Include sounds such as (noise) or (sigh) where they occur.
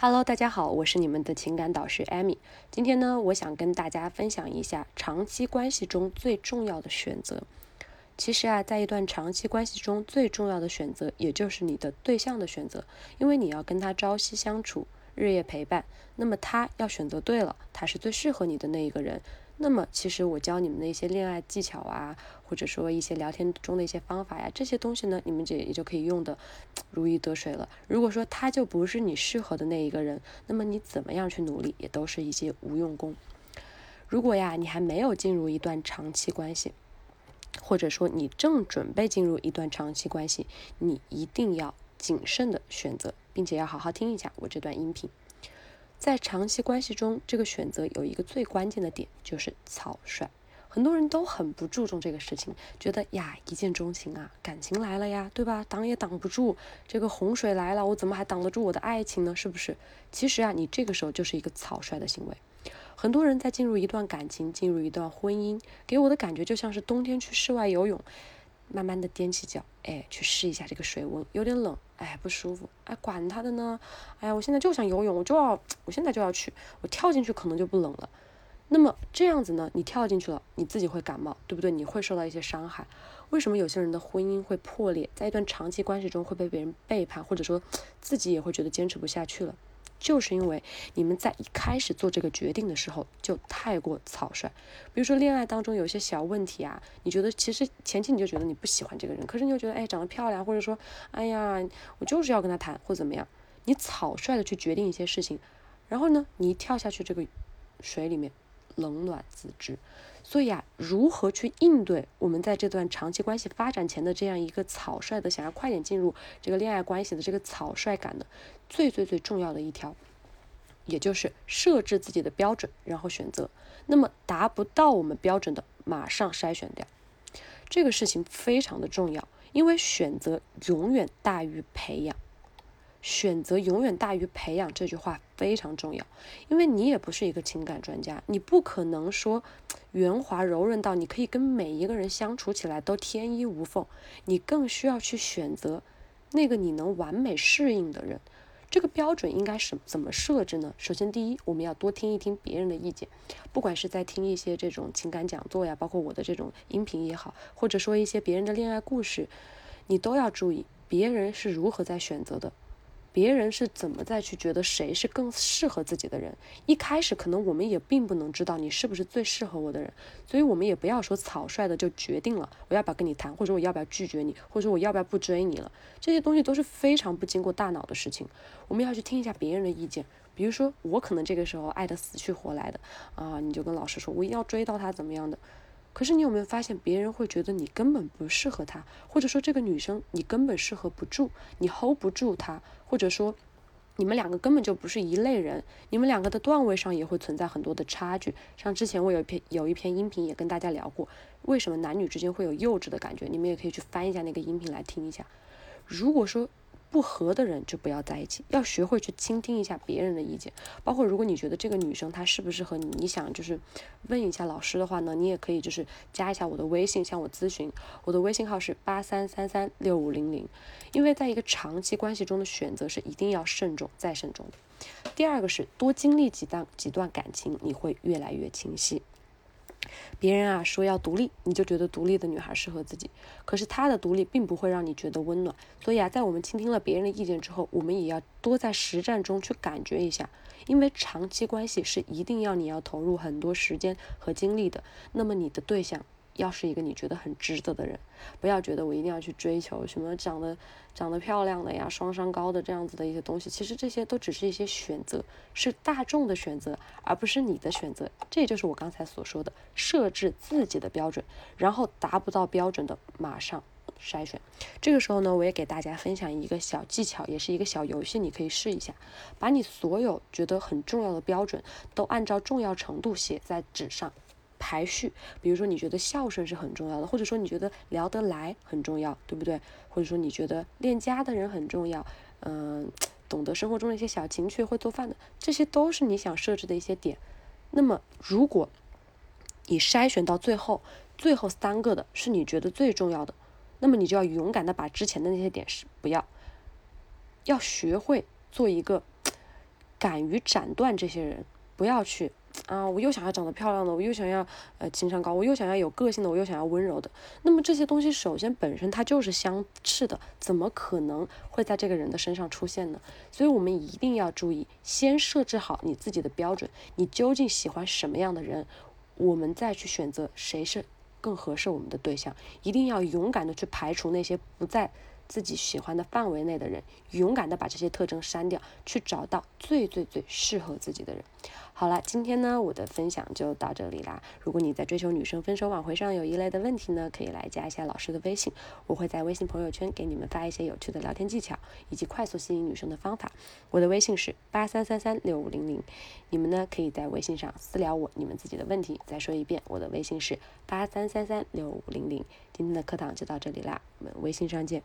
Hello，大家好，我是你们的情感导师 Amy。今天呢，我想跟大家分享一下长期关系中最重要的选择。其实啊，在一段长期关系中，最重要的选择也就是你的对象的选择，因为你要跟他朝夕相处，日夜陪伴。那么他要选择对了，他是最适合你的那一个人。那么，其实我教你们的一些恋爱技巧啊，或者说一些聊天中的一些方法呀，这些东西呢，你们也也就可以用的如鱼得水了。如果说他就不是你适合的那一个人，那么你怎么样去努力，也都是一些无用功。如果呀，你还没有进入一段长期关系，或者说你正准备进入一段长期关系，你一定要谨慎的选择，并且要好好听一下我这段音频。在长期关系中，这个选择有一个最关键的点，就是草率。很多人都很不注重这个事情，觉得呀，一见钟情啊，感情来了呀，对吧？挡也挡不住，这个洪水来了，我怎么还挡得住我的爱情呢？是不是？其实啊，你这个时候就是一个草率的行为。很多人在进入一段感情、进入一段婚姻，给我的感觉就像是冬天去室外游泳。慢慢的踮起脚，哎，去试一下这个水温，有点冷，哎，不舒服，哎，管他的呢，哎呀，我现在就想游泳，我就要，我现在就要去，我跳进去可能就不冷了。那么这样子呢，你跳进去了，你自己会感冒，对不对？你会受到一些伤害。为什么有些人的婚姻会破裂，在一段长期关系中会被别人背叛，或者说自己也会觉得坚持不下去了？就是因为你们在一开始做这个决定的时候就太过草率，比如说恋爱当中有些小问题啊，你觉得其实前期你就觉得你不喜欢这个人，可是你又觉得哎长得漂亮，或者说哎呀我就是要跟他谈或怎么样，你草率的去决定一些事情，然后呢你一跳下去这个水里面。冷暖自知，所以啊，如何去应对我们在这段长期关系发展前的这样一个草率的想要快点进入这个恋爱关系的这个草率感呢？最最最重要的一条，也就是设置自己的标准，然后选择。那么达不到我们标准的，马上筛选掉。这个事情非常的重要，因为选择永远大于培养。选择永远大于培养，这句话非常重要，因为你也不是一个情感专家，你不可能说圆滑柔润到你可以跟每一个人相处起来都天衣无缝，你更需要去选择那个你能完美适应的人。这个标准应该是怎么设置呢？首先，第一，我们要多听一听别人的意见，不管是在听一些这种情感讲座呀，包括我的这种音频也好，或者说一些别人的恋爱故事，你都要注意别人是如何在选择的。别人是怎么再去觉得谁是更适合自己的人？一开始可能我们也并不能知道你是不是最适合我的人，所以我们也不要说草率的就决定了我要不要跟你谈，或者我要不要拒绝你，或者说我要不要不追你了。这些东西都是非常不经过大脑的事情。我们要去听一下别人的意见，比如说我可能这个时候爱的死去活来的啊，你就跟老师说我一定要追到他怎么样的。可是你有没有发现，别人会觉得你根本不适合他，或者说这个女生你根本适合不住，你 hold 不住她，或者说你们两个根本就不是一类人，你们两个的段位上也会存在很多的差距。像之前我有一篇有一篇音频也跟大家聊过，为什么男女之间会有幼稚的感觉，你们也可以去翻一下那个音频来听一下。如果说，不合的人就不要在一起，要学会去倾听一下别人的意见。包括如果你觉得这个女生她适不适合你，你想就是问一下老师的话呢，你也可以就是加一下我的微信向我咨询。我的微信号是八三三三六五零零。因为在一个长期关系中的选择是一定要慎重再慎重的。第二个是多经历几段几段感情，你会越来越清晰。别人啊说要独立，你就觉得独立的女孩适合自己。可是她的独立并不会让你觉得温暖。所以啊，在我们倾听了别人的意见之后，我们也要多在实战中去感觉一下。因为长期关系是一定要你要投入很多时间和精力的。那么你的对象。要是一个你觉得很值得的人，不要觉得我一定要去追求什么长得长得漂亮的呀、双商高的这样子的一些东西。其实这些都只是一些选择，是大众的选择，而不是你的选择。这就是我刚才所说的，设置自己的标准，然后达不到标准的马上筛选。这个时候呢，我也给大家分享一个小技巧，也是一个小游戏，你可以试一下，把你所有觉得很重要的标准都按照重要程度写在纸上。排序，比如说你觉得孝顺是很重要的，或者说你觉得聊得来很重要，对不对？或者说你觉得恋家的人很重要，嗯，懂得生活中的一些小情趣，会做饭的，这些都是你想设置的一些点。那么，如果你筛选到最后，最后三个的是你觉得最重要的，那么你就要勇敢的把之前的那些点是不要，要学会做一个 (tsk) 敢于斩断这些人，不要去。啊，我又想要长得漂亮的，我又想要呃情商高，我又想要有个性的，我又想要温柔的。那么这些东西首先本身它就是相斥的，怎么可能会在这个人的身上出现呢？所以我们一定要注意，先设置好你自己的标准，你究竟喜欢什么样的人，我们再去选择谁是更合适我们的对象。一定要勇敢的去排除那些不在。自己喜欢的范围内的人，勇敢的把这些特征删掉，去找到最最最适合自己的人。好了，今天呢，我的分享就到这里啦。如果你在追求女生分手挽回上有一类的问题呢，可以来加一下老师的微信，我会在微信朋友圈给你们发一些有趣的聊天技巧以及快速吸引女生的方法。我的微信是八三三三六五零零，你们呢可以在微信上私聊我你们自己的问题。再说一遍，我的微信是八三三三六五零零。今天的课堂就到这里啦，我们微信上见。